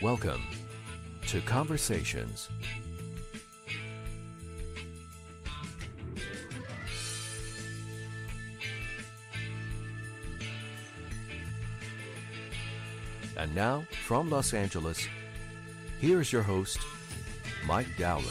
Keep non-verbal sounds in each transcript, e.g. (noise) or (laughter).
Welcome to Conversations. And now, from Los Angeles, here's your host, Mike Dowler.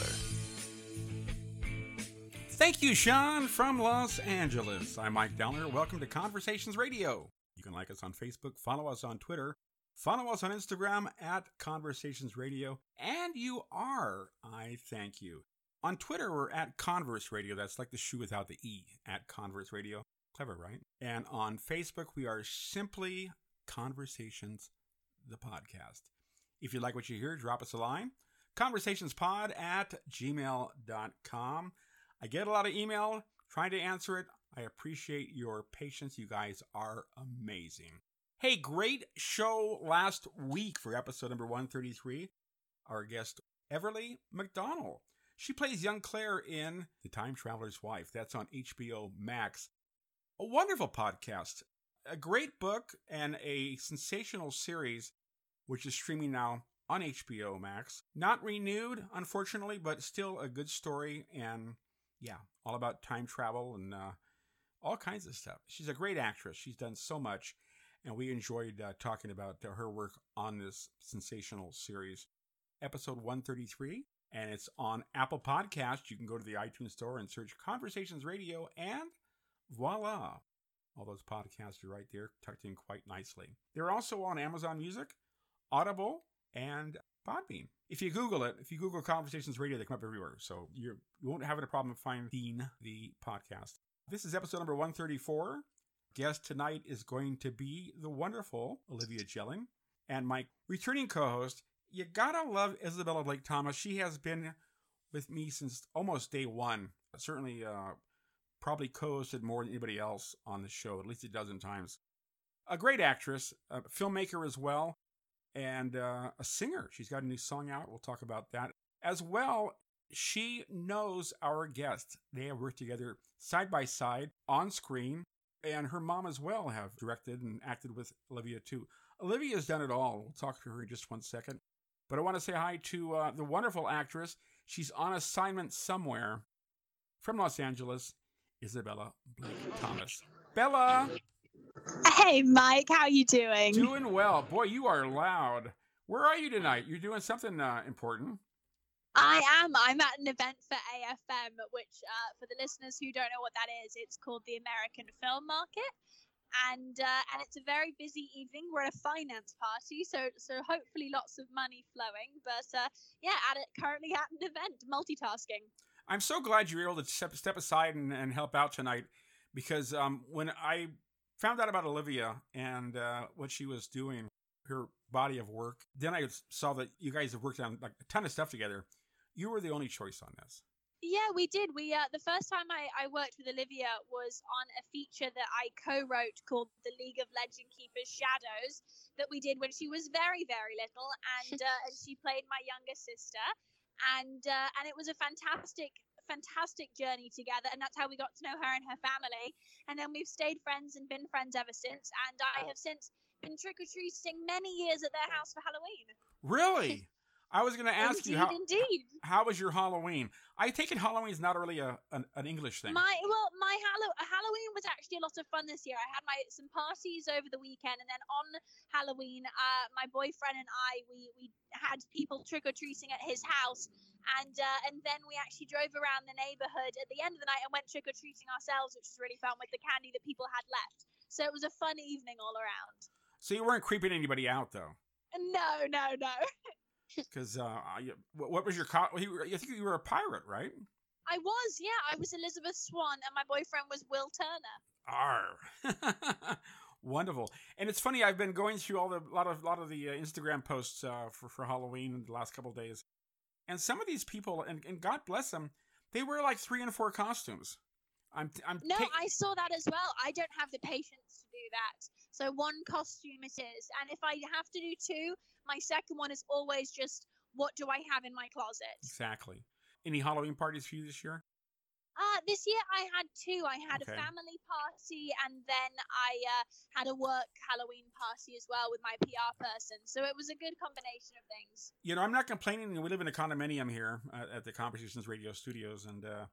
Thank you, Sean, from Los Angeles. I'm Mike Dowler. Welcome to Conversations Radio. You can like us on Facebook, follow us on Twitter, follow us on Instagram at Conversations Radio, and you are, I thank you. On Twitter, we're at Converse Radio. That's like the shoe without the E, at Converse Radio. Clever, right? And on Facebook, we are simply Conversations, the podcast. If you like what you hear, drop us a line. Conversationspod at gmail.com. I get a lot of email trying to answer it. I appreciate your patience. You guys are amazing. Hey, great show last week for episode number 133. Our guest, Everly McDonald. She plays young Claire in The Time Traveler's Wife. That's on HBO Max. A wonderful podcast, a great book, and a sensational series, which is streaming now on HBO Max. Not renewed, unfortunately, but still a good story and yeah, all about time travel and uh, all kinds of stuff. She's a great actress. She's done so much, and we enjoyed uh, talking about her work on this sensational series. Episode 133, and it's on Apple Podcast. You can go to the iTunes Store and search Conversations Radio, and voila. All those podcasts are right there, tucked in quite nicely. They're also on Amazon Music, Audible, and Podbean. If you Google it, if you Google Conversations Radio, they come up everywhere. So you're, you won't have a problem finding the podcast. This is episode number 134. Guest tonight is going to be the wonderful Olivia Jellin. And my returning co host, you gotta love Isabella Blake Thomas. She has been with me since almost day one. Certainly, uh, probably co hosted more than anybody else on the show, at least a dozen times. A great actress, a filmmaker as well and uh, a singer. She's got a new song out. We'll talk about that. As well, she knows our guest. They have worked together side by side on screen, and her mom as well have directed and acted with Olivia too. Olivia's done it all. We'll talk to her in just one second. But I want to say hi to uh, the wonderful actress. She's on assignment somewhere from Los Angeles, Isabella Blake Thomas. Bella! Hey, Mike, how you doing? Doing well. Boy, you are loud. Where are you tonight? You're doing something uh, important. I am. I'm at an event for AFM, which, uh, for the listeners who don't know what that is, it's called the American Film Market, and uh, and it's a very busy evening. We're at a finance party, so so hopefully lots of money flowing. But uh, yeah, at it currently at an event, multitasking. I'm so glad you were able to step, step aside and, and help out tonight, because um, when I found out about Olivia and uh, what she was doing, her body of work. Then I saw that you guys have worked on like a ton of stuff together. You were the only choice on this. Yeah, we did. We uh, the first time I, I worked with Olivia was on a feature that I co-wrote called The League of Legend Keepers Shadows that we did when she was very very little, and (laughs) uh, and she played my younger sister, and uh, and it was a fantastic fantastic journey together and that's how we got to know her and her family. And then we've stayed friends and been friends ever since. And i have since been trick-or-treating many years at their house for halloween. Really (laughs) I was going to ask indeed, you how indeed. how was your Halloween? I take it Halloween is not really a an, an English thing. My well, my Hallow- Halloween was actually a lot of fun this year. I had my some parties over the weekend, and then on Halloween, uh, my boyfriend and I we we had people trick or treating at his house, and uh, and then we actually drove around the neighborhood at the end of the night and went trick or treating ourselves, which was really fun with the candy that people had left. So it was a fun evening all around. So you weren't creeping anybody out though. No, no, no. (laughs) Because uh, what, was your? Co- you, I think you were a pirate, right? I was, yeah, I was Elizabeth Swann, and my boyfriend was Will Turner. R. (laughs) Wonderful, and it's funny. I've been going through all the lot of lot of the uh, Instagram posts uh, for for Halloween in the last couple of days, and some of these people, and, and God bless them, they wear like three and four costumes. I'm I'm No, ta- I saw that as well. I don't have the patience to do that. So one costume it is, and if I have to do two, my second one is always just what do I have in my closet? exactly. Any Halloween parties for you this year? Uh, this year I had two. I had Okay. a family party and then I uh, had a work Halloween party as well with my PR person. So it was a good combination of things. You know, I'm not complaining. We live in a condominium here uh, at the Conversations Radio Studios, and uh,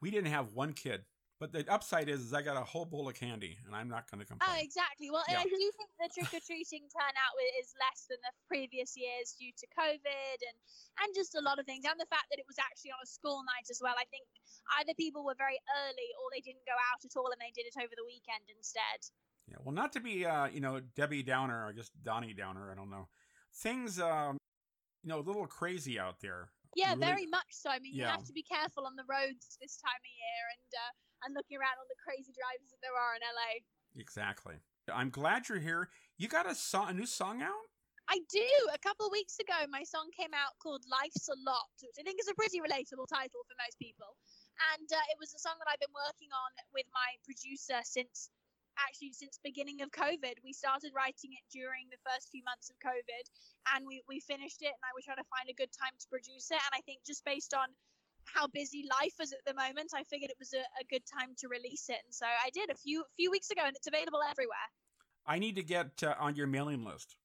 we didn't have one kid. But the upside is, is I got a whole bowl of candy, and I'm not going to complain. Oh, exactly. Well, Yeah. I do think the trick or treating turnout is less than the previous years due to COVID and and just a lot of things, and the fact that it was actually on a school night as well. I think either people were very early or they didn't go out at all and they did it over the weekend instead. Yeah, well, not to be, uh, you know, Debbie Downer, I guess Donnie Downer, I don't know. Things, um, you know, a little crazy out there. Yeah, very much so. I mean, you have to be careful on the roads this time of year and uh, and looking around all the crazy drivers that there are in LA. Exactly. I'm glad you're here. You got a song, a new song out? I do. A couple of weeks ago, my song came out called "Life's a Lot," which I think is a pretty relatable title for most people. And uh, it was a song that I've been working on with my producer since actually since beginning of COVID. We started writing it during the first few months of COVID, and we we finished it. And I was trying to find a good time to produce it. And I think just based on how busy life is at the moment, I figured it was a, a good time to release it. And so I did a few few weeks ago, and it's available everywhere. I need to get uh, on your mailing list.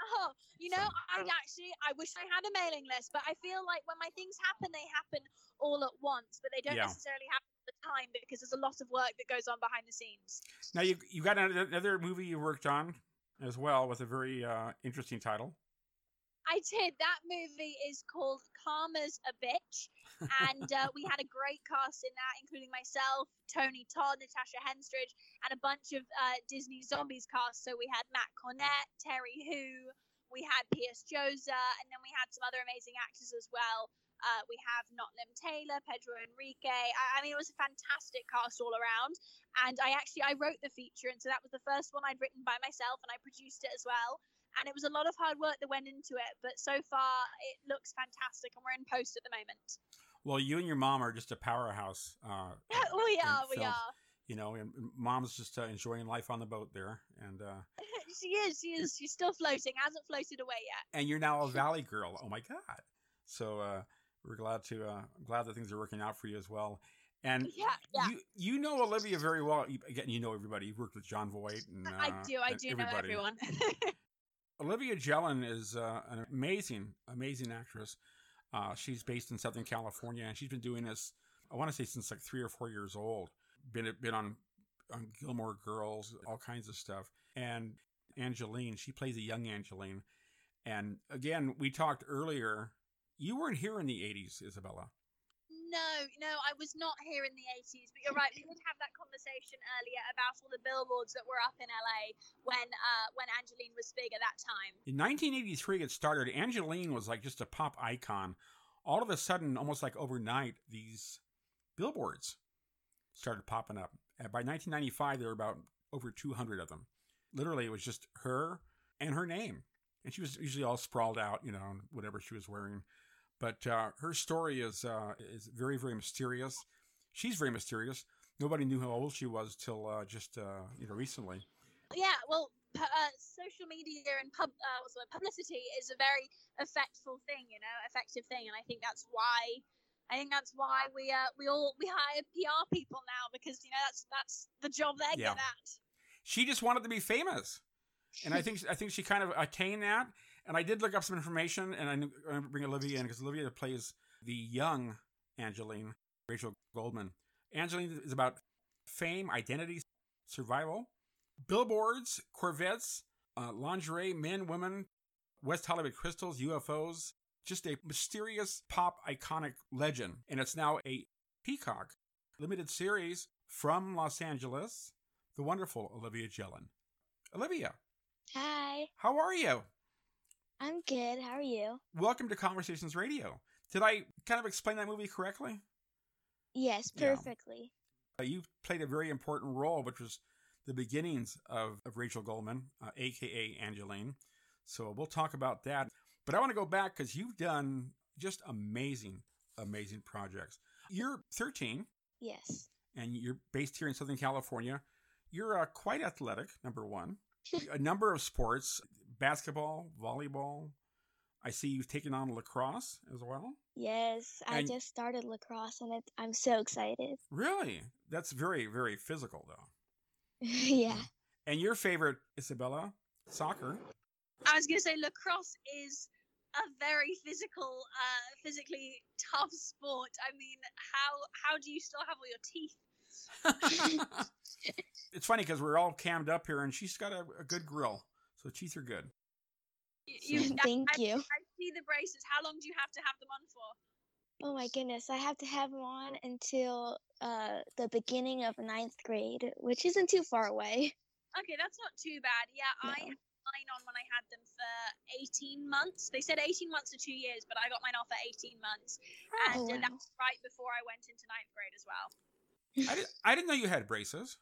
Oh, you know, I actually I wish I had a mailing list, but I feel like when my things happen, they happen all at once, but they don't Yeah. necessarily happen time because there's a lot of work that goes on behind the scenes. Now, you you got another another movie you worked on as well with a very uh, interesting title. I did. That movie is called Karma's a Bitch, and uh, we had a great cast in that, including myself, Tony Todd, Natasha Henstridge, and a bunch of uh, Disney Zombies cast. So we had Matt Cornett, Terry Hu, we had Pearce Joza, and then we had some other amazing actors as well. Uh, we have Notlim Taylor, Pedro Enrique. I, I mean, it was a fantastic cast all around. And I actually I wrote the feature, and so that was the first one I'd written by myself, and I produced it as well and it was a lot of hard work that went into it but so far it looks fantastic and we're in post at the moment Well, you and your mom are just a powerhouse. Uh, (laughs) we are we films. are You know, and mom's just uh, enjoying life on the boat there, and uh, (laughs) she is she is she's still floating hasn't floated away yet and you're now a valley girl. Oh my god! So uh, we're glad to uh, glad that things are working out for you as well. And yeah yeah you you know Olivia very well. You- Again, you know everybody. You've worked with Jon Voight, and (laughs) uh, i do i do know everyone (laughs) Olivia Jellin is uh, an amazing, amazing actress. Uh, she's based in Southern California, and she's been doing this. I want to say since like three or four years old. Been been on on Gilmore Girls, all kinds of stuff. And Angelyne, she plays a young Angelyne. And again, we talked earlier. You weren't here in the '80s, Isabella. no no i was not here in the 80s but you're right we did have that conversation earlier about all the billboards that were up in la when uh when angelyne was big at that time In 1983, it started. Angelyne was like just a pop icon. All of a sudden, almost like overnight, these billboards started popping up. And by 1995, there were about over 200 of them. Literally, it was just her and her name. And she was usually all sprawled out, you know, whatever she was wearing. But uh, her story is uh, is very, very mysterious. She's very mysterious. Nobody knew how old she was till uh, just uh, you know recently. yeah well uh, social media and pub uh, what's the word? publicity is a very effectful thing you know effective thing and i think that's why i think that's why we uh we all we hire pr people now because you know that's that's the job they're Yeah. good at she just wanted to be famous, and I think I think she kind of attained that. And I did look up some information, and I knew, I'm gonna bring Olivia in because Olivia plays the young Angelyne, Rachel Goldman. Angelyne is about fame, identity, survival, billboards, Corvettes, uh, lingerie, men, women, West Hollywood crystals, UFOs. Just a mysterious pop iconic legend, and it's now a Peacock limited series from Los Angeles the wonderful Olivia Jellin. Olivia, Hi, how are you? I'm good. How are you? Welcome to Conversations Radio. Did I kind of explain that movie correctly? Yes, Yeah. perfectly. Uh, you played a very important role, which was the beginnings of, of Rachel Goldman, uh, aka Angelyne. So we'll talk about that. But I want to go back because you've done just amazing, amazing projects. You're 13 Yes. and you're based here in Southern California. You're uh, quite athletic, number one. (laughs) a number of sports basketball, volleyball, I see you've taken on lacrosse as well. Yes, I And- just started lacrosse and it, I'm so excited. Really? That's very, very physical, though. (laughs) yeah. And your favorite, Isabella, soccer. I was going to say lacrosse is a very physical, uh, physically tough sport. I mean, how how do you still have all your teeth? (laughs) it's funny because we're all cammed up here, and she's got a, a good grill, so teeth are good. You, you, Thank I, you. I see the braces. How long do you have to have them on for? Oh my goodness, I have to have them on until uh, the beginning of ninth grade, which isn't too far away. Okay, that's not too bad. Yeah, No. I had mine on when I had them for 18 months. They said 18 months or two years, but I got mine off at 18 months. And Oh, uh, that was right before I went into ninth grade as well. I, did, I didn't know you had braces.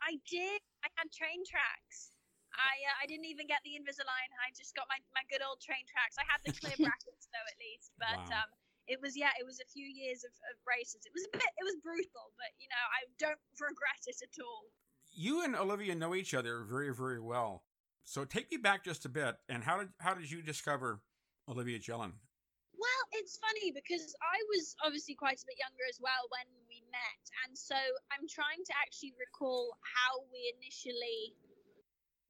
I did. I had train tracks. I uh, I didn't even get the Invisalign. I just got my, my good old train tracks. I had the clear (laughs) brackets though at least, but Wow. um, it was yeah, it was a few years of, of braces. It was a bit, it was brutal, but you know I don't (laughs) regret it at all. You and Olivia know each other very, very well. So take me back just a bit. And how did how did you discover Olivia Jellin? Well, it's funny because I was obviously quite a bit younger as well when we met, and so I'm trying to actually recall how we initially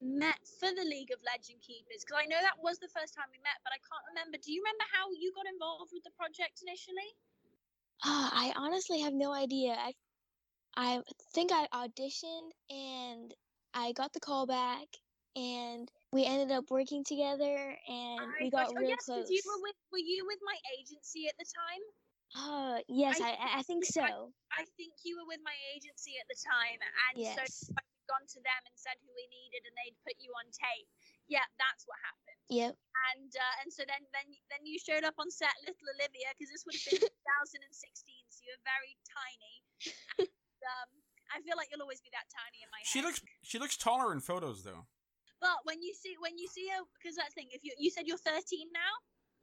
met for the League of Legend Keepers because I know that was the first time we met, but I can't remember. Do you remember how you got involved with the project initially? Ah, I honestly have no idea. I, I think I auditioned and I got the call back, and we ended up working together, and I we got gotcha. Oh, real close. You were with were you with my agency at the time? Oh, yes, I I, I, I think think I- so. I think you were with my agency at the time, and so Yes. I'd gone to them and said who we needed, and they'd put you on tape. Yeah, that's what happened. Yep. and uh, and so then then then you showed up on set, little Olivia, because this would have been (laughs) 2016, so you were very tiny. (laughs) And, um, I feel like you'll always be that tiny in my head. She looks she looks taller in photos though. But when you see when you see her, because that thing, if you you said you're 13 now,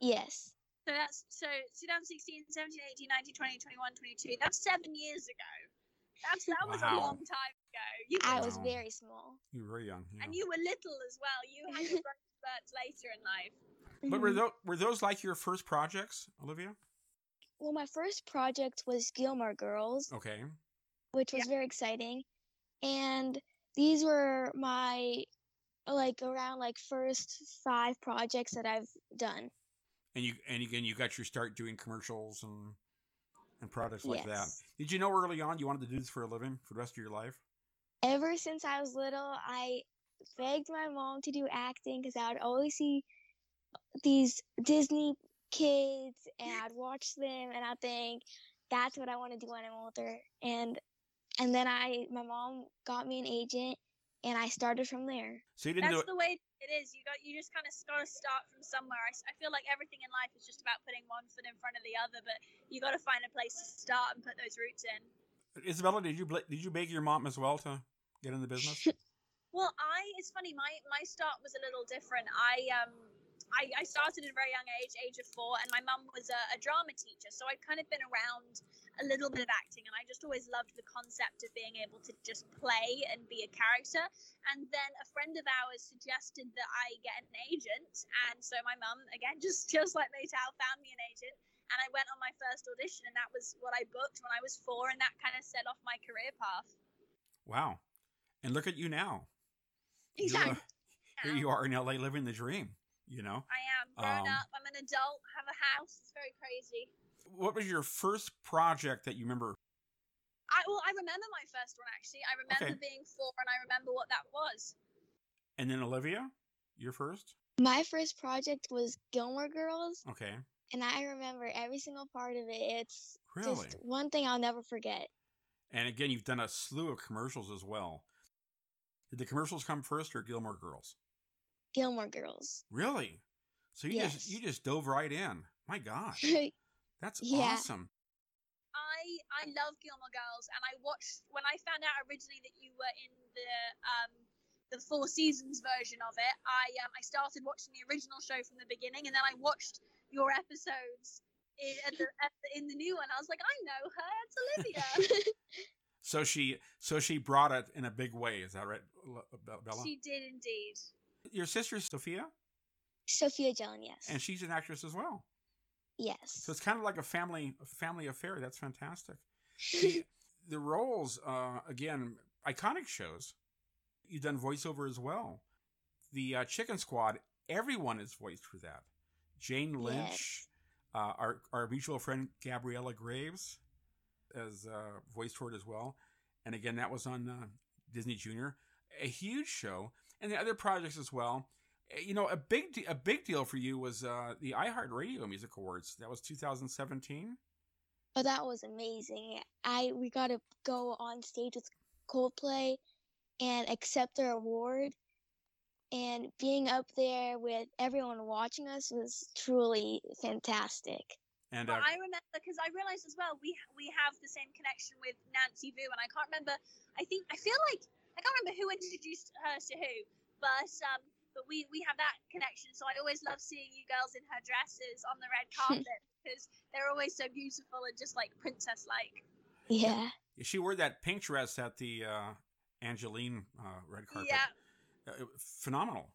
Yes. so that's so 2016, 17, 18, 19, 20, 21, 22. That's seven years ago. That's that was a long time ago. You I was Wow. very small. You were young. yeah. and you were little as well. You had your (laughs) growth spurts later in life. But were Mhm. those were those like your first projects, Olivia? Well, my first project was Gilmore Girls, Okay. which was very exciting. And these were my like around like first five projects that I've done. And you and again you got your start doing commercials and and products like that. Did you know early on you wanted to do this for a living for the rest of your life? Ever since I was little, I begged my mom to do acting because I would always see these Disney kids and I'd watch them and I'd think that's what I want to do when I'm older. And and then I my mom got me an agent and I started from there. So you didn't That's do the way it is. You got you just kind of got to start from somewhere. I feel like everything in life is just about putting one foot in front of the other, but you got to find a place to start and put those roots in. Isabella, did you did you beg your mom as well to get in the business? (laughs) Well, I it's funny. My my start was a little different. I um I, I started at a very young age, age of four, and my mum was a, a drama teacher, so I'd kind of been around a little bit of acting, and I just always loved the concept of being able to just play and be a character. And then a friend of ours suggested that I get an agent, and so my mum, again, (laughs) just just like Maytal, found me an agent. And I went on my first audition, and that was what I booked when I was four, and that kind of set off my career path. wow. And look at you now. Exactly. (laughs) here you are in LA living the dream. You know. I am grown Um, up. I'm an adult. Have a house. It's very crazy. What was your first project that you remember? I well, I remember my first one actually. I remember Okay. being four, and I remember what that was. And then Olivia, your first. My first project was Gilmore Girls Okay. and I remember every single part of it. It's Really. just one thing I'll never forget. And again, you've done a slew of commercials as well. Did the commercials come first or Gilmore Girls? Gilmore Girls. Really? So you just you just dove right in. My gosh, (laughs) that's Yeah. awesome. I I love Gilmore Girls, and I watched when I found out originally that you were in the um the Four Seasons version of it. I um I started watching the original show from the beginning, and then I watched your episodes in at the, at the, in the new one. I was like, I know her. It's Olivia. (laughs) So she so she brought it in a big way. Is that right, Bella? she did indeed. Your sister Sophia. Sophia Jellin, yes. And she's an actress as well. Yes. So it's kind of like a family a family affair. That's fantastic. (laughs) the, the roles, uh, again, iconic shows. You've done voiceover as well. The uh, Chicken Squad, everyone is voiced for that. Jane Lynch, uh, our our mutual friend Gabriella Graves, as uh, voiced for it as well. And again, that was on uh, Disney Junior, a huge show, and the other projects as well. Uh, You know, a big de- a big deal for you was uh, the iHeartRadio Music Awards. That was 2017. Oh, that was amazing. I we got to go on stage with Coldplay and accept their award. And being up there with everyone watching us was truly fantastic. And Well, uh, I remember because I realized as well we we have the same connection with Nancy Vu, and I can't remember. I think I feel like I can't remember who introduced her to who, but um, but we we have that connection. So I always love seeing you girls in her dresses on the red carpet (laughs) because they're always so beautiful and just like princess like. Yeah. she wore that pink dress at the uh, Angelyne uh, red carpet. Yeah. Uh, phenomenal.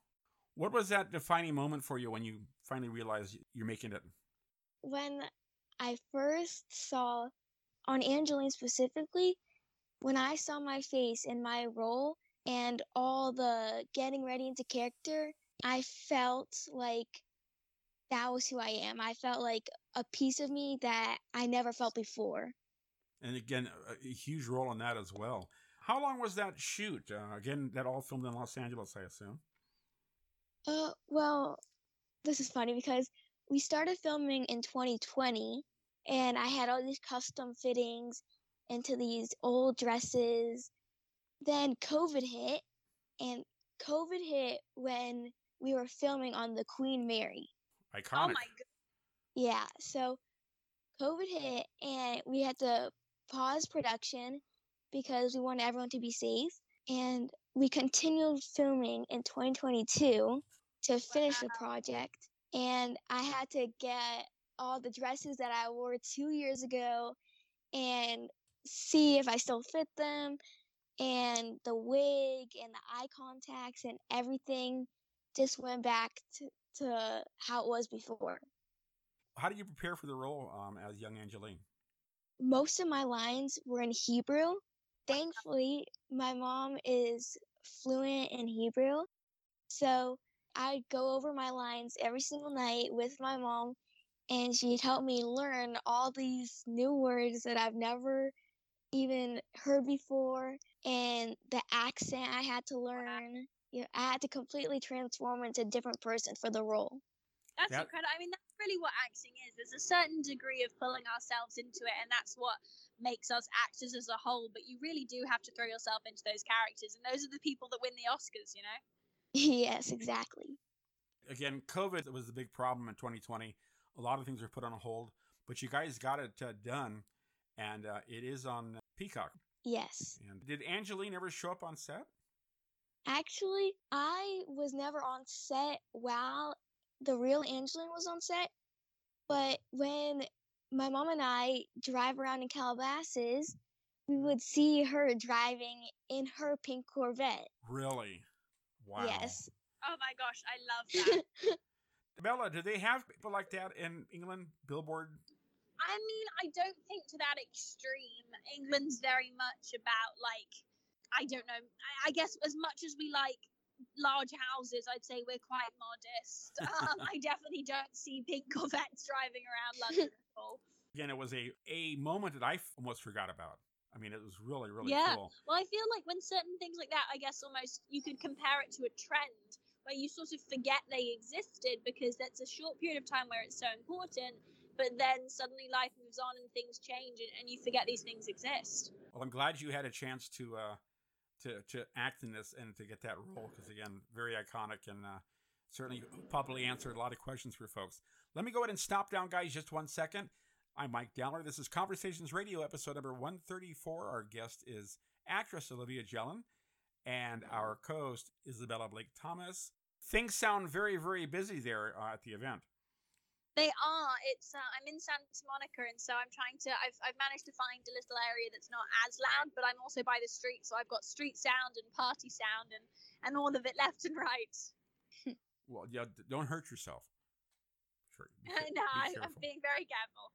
What was that defining moment for you when you finally realized you're making it? When I first saw on Angelyne specifically, when I saw my face in my role and all the getting ready into character, I felt like that was who I am. I felt like a piece of me that I never felt before. And again, a, a huge role in that as well. How long was that shoot? Uh, again, that all filmed in Los Angeles, I assume. Uh, well, this is funny because we started filming in 2020, and I had all these custom fittings into these old dresses. Then COVID hit, and COVID hit when we were filming on the Queen Mary. Oh Iconic. my god. Yeah, so COVID hit, and we had to pause production because we wanted everyone to be safe. And we continued filming in 2022 to finish the project. And I had to get all the dresses that I wore two years ago and see if I still fit them. And the wig and the eye contacts and everything just went back to, to how it was before. How did you prepare for the role um, as young Angelyne? most of my lines were in Hebrew. Thankfully, my mom is fluent in Hebrew. So I'd go over my lines every single night with my mom, and she'd help me learn all these new words that I've never even heard before, and the accent I had to learn. You know, I had to completely transform into a different person for the role. That's That- incredible. I mean, that's really what acting is. There's a certain degree of pulling ourselves into it, and that's what makes us actors as a whole. But you really do have to throw yourself into those characters, and those are the people that win the Oscars, you know? (laughs) yes, exactly. Again, COVID was the big problem in 2020. A lot of things were put on hold, but you guys got it uh, done, and uh, it is on Peacock. Yes. And did Angelyne ever show up on set? Actually, I was never on set while the real Angelyne was on set. But when my mom and I drive around in Calabasas, we would see her driving in her pink Corvette. Really? Wow. Yes. Oh my gosh, I love (laughs) that. Bella, do they have people like that in England? Billboard? I mean, I don't think to that extreme. England's very much about like, I don't know. I, I guess as much as we like large houses, I'd say we're quite modest. (laughs) Um, I definitely don't see pink (laughs) Corvettes driving around (laughs) London at all. Again, it was a, a moment that I almost forgot about. I mean, it was really, really Yeah. cool. Well, I feel like when certain things like that, I guess almost you could compare it to a trend where you sort of forget they existed because that's a short period of time where it's so important, but then suddenly life moves on and things change and, and you forget these things exist. Well, I'm glad you had a chance to uh, to to act in this and to get that role because again, very iconic and uh, certainly probably answered a lot of questions for folks. Let me go ahead and stop down, guys, just one second. I'm Mike Dowler. This is Conversations Radio, episode number 134. Our guest is actress Olivia Jellin, and our co-host Isabella Blake Thomas. Things sound very, very busy there uh, at the event. They are. It's uh, I'm in Santa Monica, and so I'm trying to. I've I've managed to find a little area that's not as loud, but I'm also by the street, so I've got street sound and party sound and and all of it left and right. Well, yeah, don't hurt yourself. Sure. be (laughs) no, be I, I'm being very careful.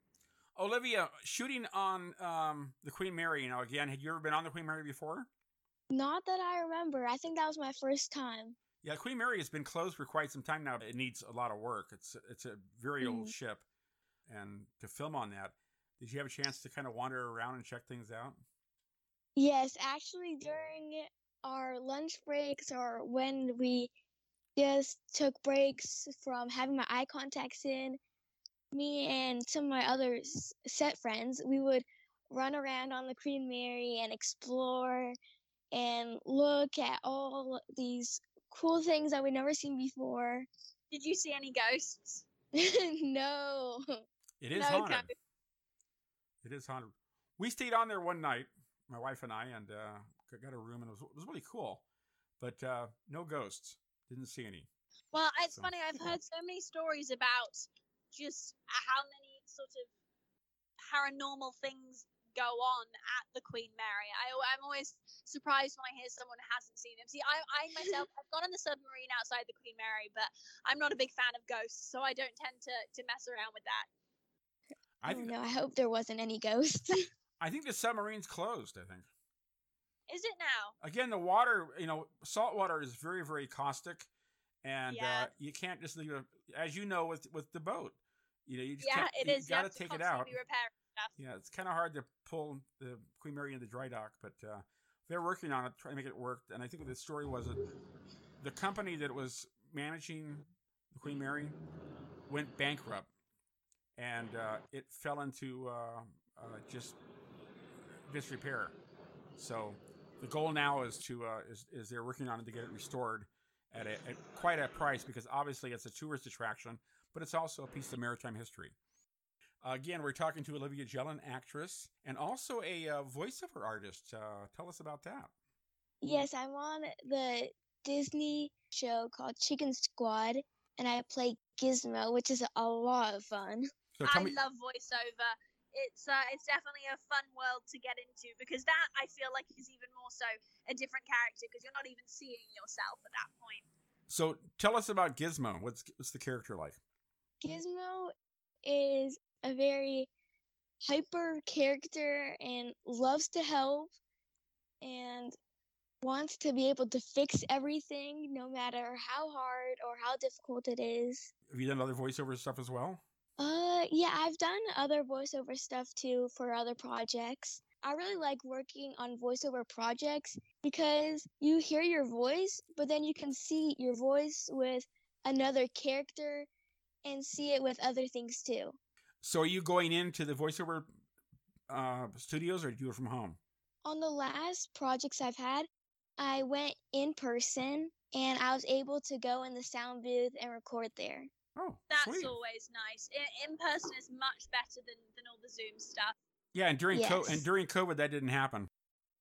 Olivia, shooting on um, the Queen Mary. You know, again, had you ever been on the Queen Mary before? Not that I remember. I think that was my first time. Yeah, Queen Mary has been closed for quite some time now. It needs a lot of work. It's it's a very old Mhm. ship, and to film on that, did you have a chance to kind of wander around and check things out? Yes, actually, during our lunch breaks or when we just took breaks from having my eye contacts in, me and some of my other set friends, we would run around on the Queen Mary and explore and look at all these cool things that we'd never seen before. Did you see any ghosts? (laughs) no. It is No haunted. ghosts. It is haunted. We stayed on there one night, my wife and I, and uh, got a room, and it was, it was really cool. But uh, no ghosts. Didn't see any. Well, it's So- funny. I've heard so many stories about just how many sort of paranormal things go on at the Queen Mary. I, I'm always surprised when I hear someone hasn't seen them. See, I, I myself, (laughs) I've gone on the submarine outside the Queen Mary, but I'm not a big fan of ghosts, so I don't tend to, to mess around with that. I I don't think, know. I hope there wasn't any ghosts. (laughs) I think the submarine's closed. I think. Is it now? Again, the water, you know, salt water is very, very caustic, and Yeah. uh, you can't just leave it. As you know, with with the boat, you know, you just Yeah, can't, it you is. You Gotta to take it out. Be repairing stuff. Yeah, it's kind of hard to pull the Queen Mary into the dry dock, but uh, they're working on it, trying to make it work. And I think the story was that the company that was managing the Queen Mary went bankrupt, and uh, it fell into uh, uh, just disrepair. So the goal now is to uh, is, is they're working on it to get it restored at, a, at quite a price because obviously it's a tourist attraction, but it's also a piece of maritime history. Again, we're talking to Olivia Jellin, actress, and also a uh, voiceover artist. Uh, tell us about that. Yes, I'm on the Disney show called Chicken Squad, and I play Gizmo, which is a lot of fun. So I me, love voiceover. It's uh, it's definitely a fun world to get into because that I feel like is even more so a different character because you're not even seeing yourself at that point. so tell us about Gizmo. What's what's the character like? Gizmo is a very hyper character and loves to help and wants to be able to fix everything no matter how hard or how difficult it is. Have you done other voiceover stuff as well? Uh, yeah, I've done other voiceover stuff too for other projects. I really like working on voiceover projects because you hear your voice, but then you can see your voice with another character and see it with other things too. So are you going into the voiceover uh, studios or do you it from home? On the last projects I've had, I went in person and I was able to go in the sound booth and record there. Oh, That's sweet. always nice. In, in person is much better than, than all the Zoom stuff. Yeah, and during co- and during COVID that didn't happen.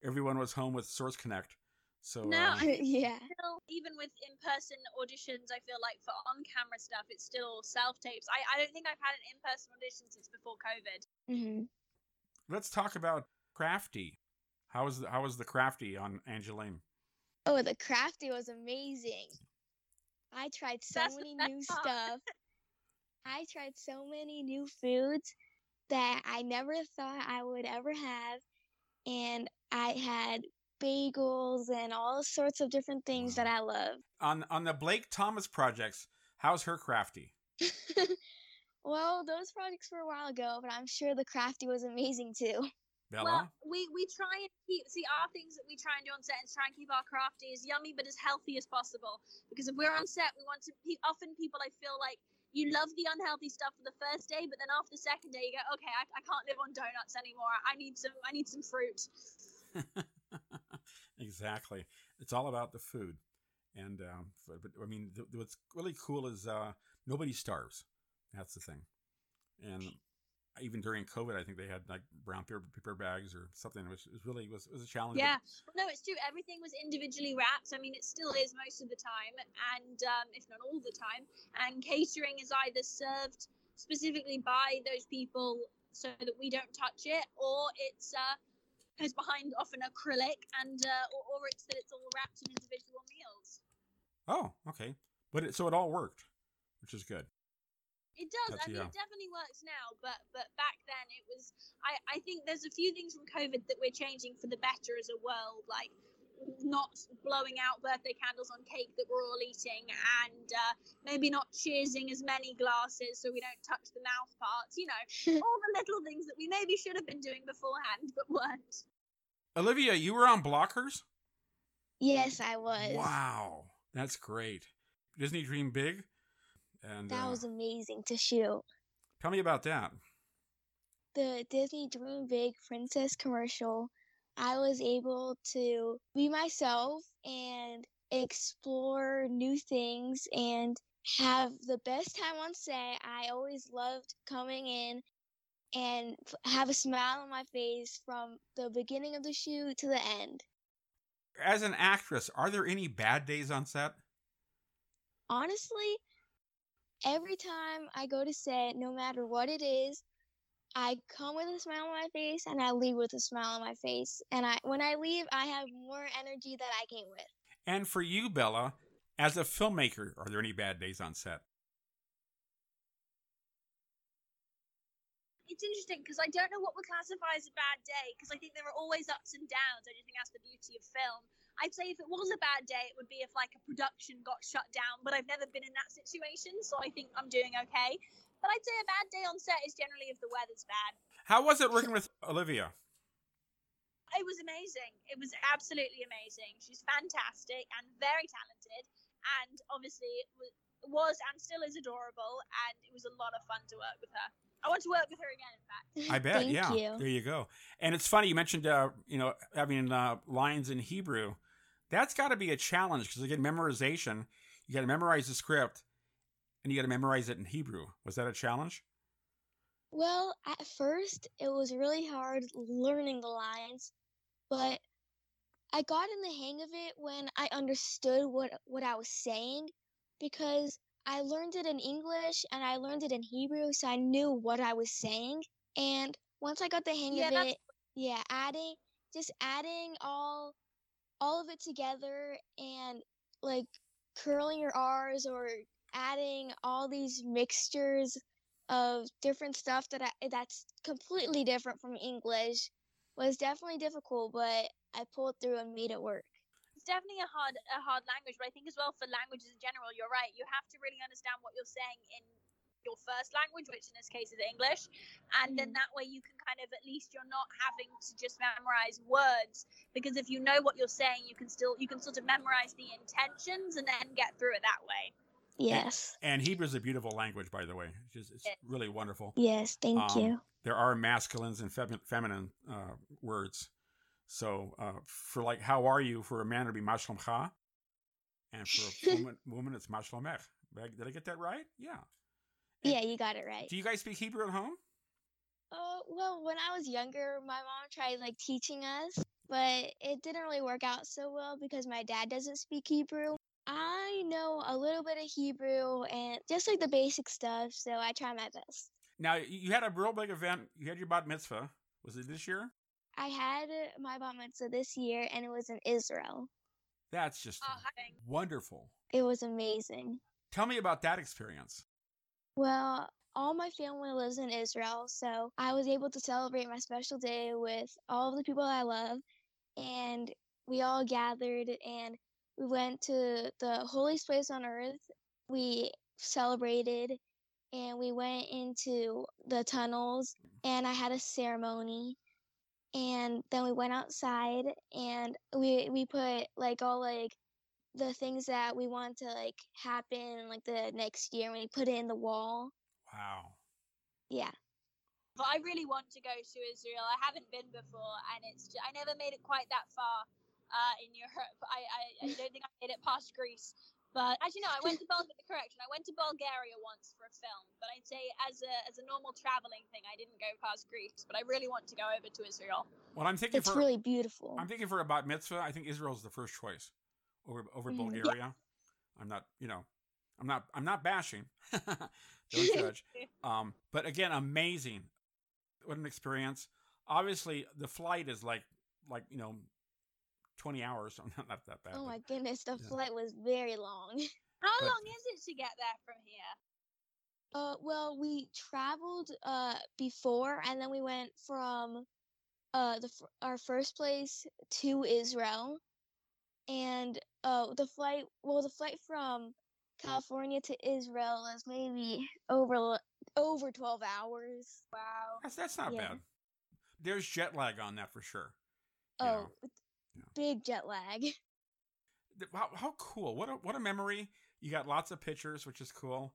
Everyone was home with Source Connect. So No, uh, yeah. Still, even with in-person auditions, I feel like for on-camera stuff, it's still self-tapes. I, I don't think I've had an in-person audition since before COVID. hmm let's talk about Crafty. How was the, how was the Crafty on Angelyne? Oh, the crafty was amazing. I tried so That's many new part. stuff. I tried so many new foods that I never thought I would ever have. And I had bagels and all sorts of different things that I love. On on the Blake Thomas projects, how's her Crafty? (laughs) well, those projects were a while ago, but I'm sure the crafty was amazing too. Bella? Well, we, we try and keep, see, our things that we try and do on set is try and keep our crafty as yummy but as healthy as possible. Because if we're on set, we want to, pe- often people, I feel like, you love the unhealthy stuff for the first day, but then after the second day, you go, okay, I, I can't live on donuts anymore. I need some, I need some fruit. (laughs) exactly. It's all about the food. And um, but, I mean, th- what's really cool is uh, nobody starves. That's the thing. And even during COVID, I think they had like brown paper, paper bags or something, which was really was, was a challenge. Yeah, no, it's true. Everything was individually wrapped. I mean, it still is most of the time, and um, if not all the time. And catering is either served specifically by those people so that we don't touch it, or it's uh, goes behind often acrylic, and uh, or, or it's that it's all wrapped in individual meals. Oh, okay. But it, so it all worked, which is good. It does. That's- I mean, yeah. it definitely works now, but but back then it was. I I think there's a few things from COVID that we're changing for the better as a world, like not blowing out birthday candles on cake that we're all eating, and uh, maybe not cheersing as many glasses so we don't touch the mouth parts. You know, (laughs) all the little things that we maybe should have been doing beforehand but weren't. Olivia, you were on Blockers? Yes, I was. Wow. That's great. Disney Dream Big? And That uh, was amazing to shoot. tell me about that. The Disney Dream Big Princess commercial, I was able to be myself and explore new things and have the best time on set. I always loved coming in and have a smile on my face from the beginning of the shoot to the end. As an actress, are there any bad days on set? honestly, every time I go to set, no matter what it is, I come with a smile on my face and I leave with a smile on my face. And I when I leave, I have more energy that I came with. And for you, Bella, as a filmmaker, are there any bad days on set? It's interesting because I don't know what would classify as a bad day because I think there are always ups and downs. I just think that's the beauty of film. I'd say if it was a bad day, it would be if like a production got shut down, but I've never been in that situation, so I think I'm doing okay. But I'd say a bad day on set is generally if the weather's bad. How was it working with Olivia? It was amazing. It was absolutely amazing. She's fantastic and very talented, and obviously it was and still is adorable, and it was a lot of fun to work with her. I want to work with her again, in fact. I (laughs) bet. Thank yeah. you. There you go. And it's funny you mentioned, uh, you know, having uh, lines in Hebrew. That's got to be a challenge because again, memorization. You got to memorize the script, and you got to memorize it in Hebrew. Was that a challenge? Well, at first it was really hard learning the lines, but I got in the hang of it when I understood what what I was saying because I learned it in English and I learned it in Hebrew, so I knew what I was saying. And once I got the hang Yeah, of it, yeah, adding just adding all all of it together and like curling your R's or adding all these mixtures of different stuff that I, that's completely different from English was definitely difficult, but I pulled through and made it work. It's definitely a hard a hard language but i think as well for languages in general you're right you have to really understand what you're saying in your first language which in this case is english and then Mhm. that way you can kind of at least you're not having to just memorize words because if you know what you're saying you can still you can sort of memorize the intentions and then get through it that way Yes. And Hebrew is a beautiful language, by the way. It's, just, it's really wonderful. Yes, thank Um, you. There are masculines and femi- feminine uh, words. So uh, for like, how are you? For a man, it'd be mashlomcha. And for a (laughs) woman, woman it's mashlomech. Did I- get that right? Yeah. And Yeah, you got it right. Do you guys speak Hebrew at home? Oh, well, when I was younger, my mom tried like teaching us, but it didn't really work out so well because my dad doesn't speak Hebrew. I know a little bit of Hebrew and just like the basic stuff, so I try my best. Now, you had a real big event. You had your bat mitzvah. Was it this year? I had my bat mitzvah this year and it was in Israel. That's just Oh, wonderful. It was amazing. Tell me about that experience. Well, all my family lives in Israel, so I was able to celebrate my special day with all of the people I love, and we all gathered and we went to the holiest place on earth. We celebrated and we went into the tunnels and I had a ceremony and then we went outside and we we put like all like the things that we want to like happen like the next year and we put it in the wall. Wow. Yeah. but i really want to go to israel i haven't been before and it's ju- i never made it quite that far uh, in europe I, I i don't think i made it past greece but actually no i went to (laughs) bulgaria correction i went to bulgaria once for a film but i'd say as a as a normal traveling thing i didn't go past greece but i really want to go over to israel Well, I'm thinking It's for really beautiful. I'm thinking for a bat mitzvah. I think Israel's the first choice over over. Yeah. Bulgaria. I'm not, you know, I'm not I'm not bashing. (laughs) Don't judge. (laughs) Um, but again, amazing. What an experience. Obviously, the flight is like like you know, twenty hours. So not that bad. Oh but- my goodness, the yeah. flight was very long. (laughs) How But- long is it to get there from here? Uh, well, we traveled uh before, and then we went from uh the our first place to Israel, and uh the flight. Well, the flight from California to Israel is maybe over over twelve hours. Wow. That's that's not Yeah. bad. There's jet lag on that for sure. Oh, Yeah. Yeah. big jet lag. (laughs) How, how cool! What a what a memory! You got lots of pictures, which is cool.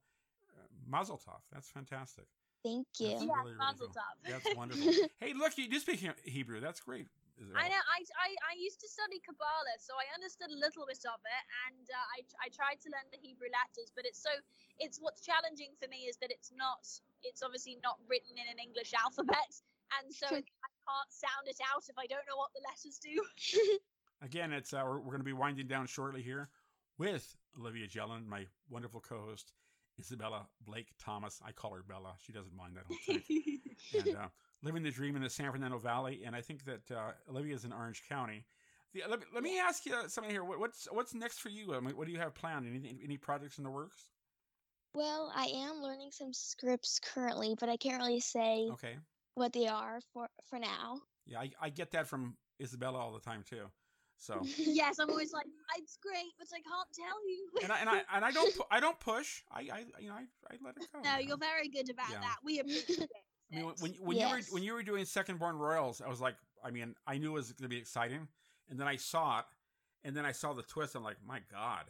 Uh, Mazel tov. That's fantastic. Thank you. That's Yeah, really, really Mazel cool. tov. That's (laughs) wonderful. hey, look, you do speak Hebrew. That's great. I know. I, I I used to study Kabbalah, so I understood a little bit of it, and uh, I I tried to learn the Hebrew letters. But it's so it's what's challenging for me is that it's not. It's obviously not written in an English alphabet, and so. (laughs) I can't sound it out if I don't know what the letters do. (laughs) Again, it's uh, we're, we're going to be winding down shortly here with Olivia Jellin, my wonderful co-host Isabella Blake Thomas. I call her Bella. She doesn't mind that whole thing. and uh, living the dream in the San Fernando Valley. And I think that uh, Olivia is in Orange County. The, let, me, let me ask you something here. What, what's what's next for you? I mean, what do you have planned? Any any projects in the works? Well, I am learning some scripts currently, but I can't really say Okay. What they are for for now. Yeah, I, I get that from Isabella all the time too. (laughs) So yes, I'm always like, it's great, but I can't tell you. and I and I and I don't (laughs) pu- I don't push. I, I you know I, I let it go. no, you you're very good about Yeah. that. We appreciate it. I mean, when- when when you were when you were doing Second Born Royals, I was like, I mean, I knew it was going to be exciting, and then I saw it, and then I saw the twist. I'm like, my god!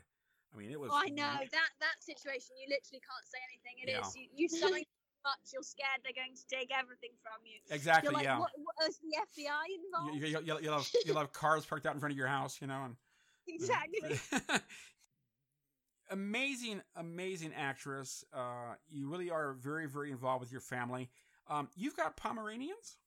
I mean, it was. Oh, I know that that situation. You literally can't say anything. It is Yeah. you. You sign (laughs) too much. You're scared they're going to take everything from you. Exactly. You're like, yeah. what, what is the FBI You, involved? you, you'll, you'll have you'll have cars parked out in front of your house, you know, and (laughs) exactly. (laughs) amazing, amazing actress. Uh, you really are very, very involved with your family. Um, you've got Pomeranians.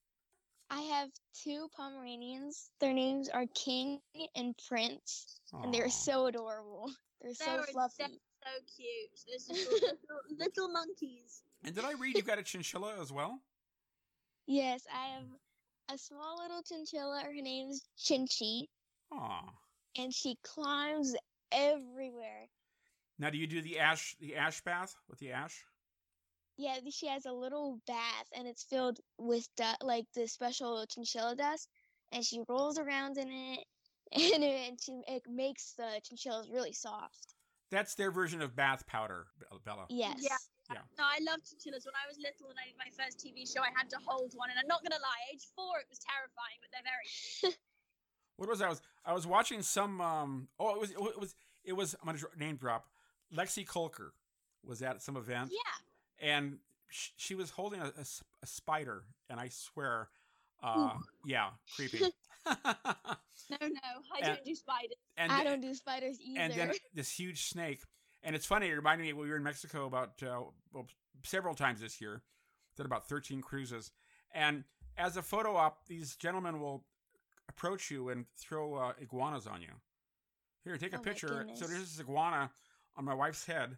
I have two Pomeranians. Their names are King and Prince, and they're so adorable. They're so They're fluffy. so, so cute. This (laughs) is little, little monkeys. And did I read you've got a chinchilla as well? (laughs) Yes, I have a small little chinchilla. Her name's Chinchi, Aw. and she climbs everywhere. Now, do you do the ash the ash bath with the ash? Yeah, she has a little bath, and it's filled with du- like the special chinchilla dust, and she rolls around in it, (laughs) and it, and she, it makes the chinchillas really soft. That's their version of bath powder, Bella. Yes. Yeah. Yeah. No, I loved chinchillas. When I was little and I did my first TV show, I had to hold one. And I'm not going to lie, age four, it was terrifying, but they're very (laughs) What was that? I was I was watching some. Um, oh, it was it was it was. I'm gonna name drop. Lexy Kolker was at some event, Yeah. and sh- she was holding a a spider, and I swear, uh, yeah, creepy. (laughs) (laughs) No, no, I And- don't do spiders. and I don't do spiders either. and then this huge snake. And it's funny. It reminded me we were in Mexico about uh, well, several times this year. Did about thirteen cruises, and as a photo op, these gentlemen will approach you and throw uh, iguanas on you. Here, take a Oh picture. So there's this iguana on my wife's head,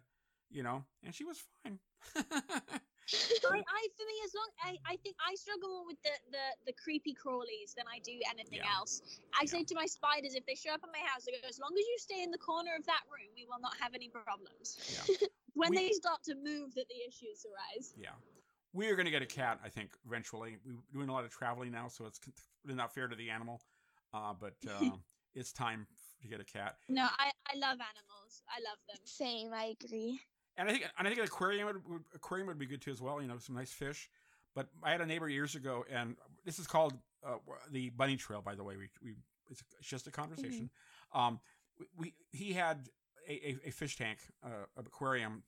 you know, and she was fine. (laughs) I, I, for me, as long I, I think I struggle more with the, the, the creepy crawlies than I do anything Yeah. else. I say to my spiders, if they show up at my house, I go, as long as you stay in the corner of that room, we will not have any problems. Yeah. (laughs) when We- they start to move, that the issues arise. yeah, we are going to get a cat. I think eventually. We're doing a lot of traveling now, so it's not fair to the animal. Uh, but uh, (laughs) it's time to get a cat. No, I, I love animals. I love them. Same, I agree. And I think and I think an aquarium would, would aquarium would be good too as well. You know, some nice fish. But I had a neighbor years ago, and this is called uh, the bunny trail. By the way, we, we it's just a conversation. Um, we, we he had a, a, a fish tank, uh, an aquarium,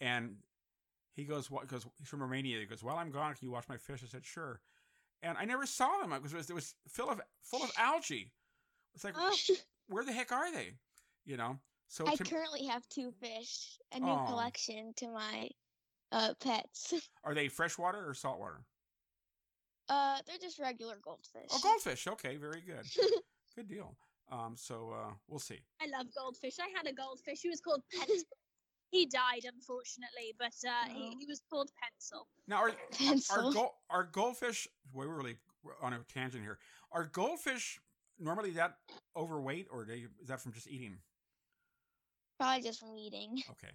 and he goes, "What?" Because he's from Romania. He goes, "While I'm gone, can you watch my fish?" I said, "Sure." And I never saw them because it was, it was full of full of algae. It's like, (laughs) where the heck are they? You know. So I to- currently have two fish, a new Aw. collection to my uh, pets. (laughs) are they freshwater or saltwater? Uh, they're just regular goldfish. Oh, goldfish. Okay, very good. (laughs) good deal. Um, so uh, we'll see. I love goldfish. I had a goldfish. He was called Pencil. (laughs) he died, unfortunately, but uh, he, Oh. he was called Pencil. Now, are Pencil. are, go- are goldfish? We're really on a tangent here. Are goldfish normally that overweight, or they, is that from just eating? Probably just from eating. (laughs) Okay.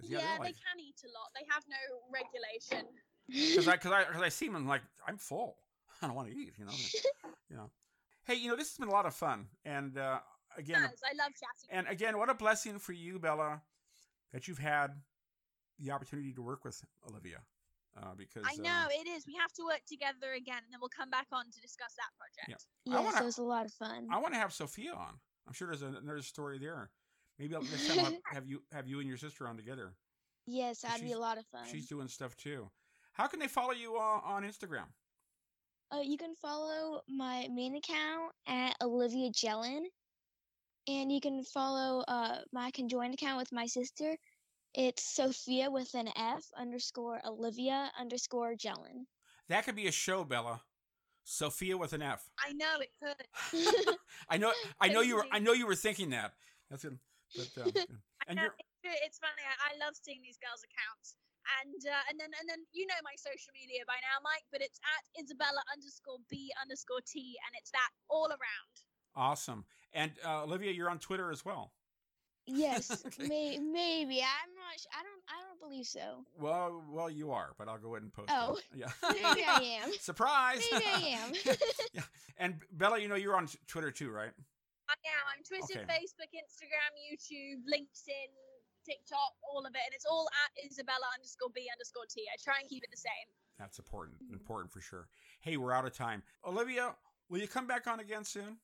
Cause, Yeah, they're they can eat a lot. They have no regulation. Because (laughs) I, cause I, cause I see them like, I'm full. (laughs) I don't want to eat, you know. you know. Hey, you know, this has been a lot of fun. And uh, again, Yes, I love chatting. and again, what a blessing for you, Bella, that you've had the opportunity to work with Olivia. Uh, because I uh, know it is. We have to work together again, and then we'll come back on to discuss that project. Yeah. I yes, wanna- it was a lot of fun. I want to have Sophia on. I'm sure there's another story there. Maybe I'll next time I'll (laughs) have you have you and your sister on together. yes, that'd be a lot of fun. She's doing stuff too. How can they follow you uh, on Instagram? Uh, you can follow my main account at Olivia Jellin, and you can follow uh, my conjoined account with my sister. It's Sophia with an F underscore Olivia underscore Jellin. That could be a show, Bella. Sophia with an F. I know it could. (laughs) (laughs) I know. I know you were. I know you were thinking that. That's good. But, good. (laughs) And know, you're it's, it's funny. I, I love seeing these girls' accounts, and uh, and then and then you know my social media by now, Mike. But it's at Isabella underscore B underscore T, and it's that all around. awesome. And uh, Olivia, you're on Twitter as well. yes, Okay. (laughs) may, maybe I'm not. Sh- I don't. I don't believe so. Well, well, you are, but I'll go ahead and post. Oh. it. yeah. (laughs) Maybe I am. Surprise! Maybe I am. yeah. And Bella, you know you're on Twitter too, right? I am. I'm Twitter, Okay. Facebook, Instagram, YouTube, LinkedIn, TikTok, all of it, and it's all at Isabella underscore B underscore T. I try and keep it the same. That's important. Important for sure. Hey, we're out of time. Olivia, will you come back on again soon?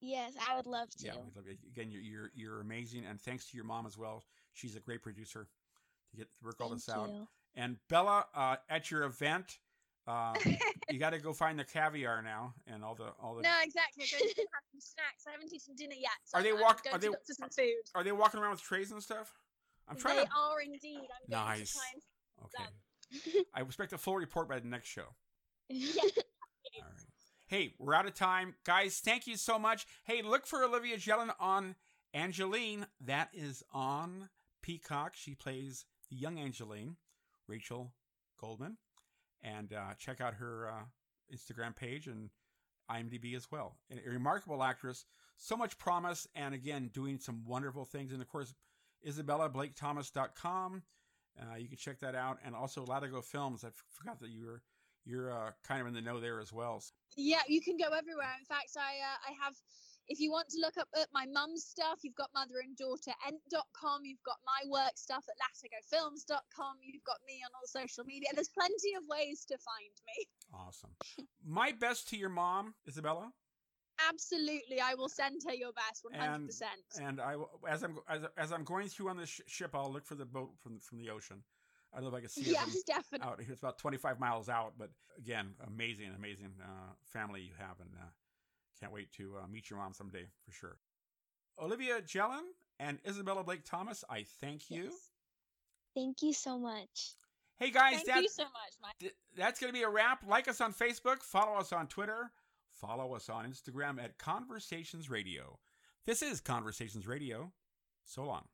Yes, I would love to. Yeah, we love you. Again, you're, you're you're amazing, and thanks to your mom as well. She's a great producer to get to work all Thank this out. you. And Bella, uh, at your event, uh, you got to go find the caviar now and all the all the. no, exactly. I'm going to have some snacks. I haven't eaten dinner yet. So Are they I'm walk- are they- to for some food. Are they walking around with trays and stuff? I'm trying they to. are indeed. I'm going Nice. to try and Okay. I expect a full report by the next show. (laughs) Yeah. All right. Hey, we're out of time. Guys, thank you so much. Hey, look for Olivia Jellin on Angelyne. That is on Peacock. She plays the young Angelyne, Rachel Goldman. And uh, check out her uh, Instagram page and IMDb as well. And a remarkable actress, so much promise, and again, doing some wonderful things. And of course, IsabellaBlakeThomas.com. Uh, you can check that out. And also Latigo Films. I forgot that you were you're uh, kind of in the know there as well. Yeah, you can go everywhere. In fact, I uh, I have. If you want to look up at my mum's stuff, you've got mother and daughter ent.com. You've got my work stuff at latigofilms.com. You've got me on all social media. There's plenty of ways to find me. Awesome. My best to your mom, Isabella, Absolutely, I will send her your best, 100%. and I as I'm as, as I'm going through on this sh- ship, I'll look for the boat from from the ocean. I don't know if I can see it yes, from definitely. out here. It's about 25 miles out, but again, amazing, amazing uh, family you have, and uh, can't wait to uh, meet your mom someday for sure. Olivia Jellin and Isabella Blake Thomas, I thank you. Yes. Thank you so much. Hey guys, Thank that, you so much, Mike. Th- that's going to be a wrap. Like us on Facebook, follow us on Twitter, follow us on Instagram at Conversations Radio. This is Conversations Radio. So long.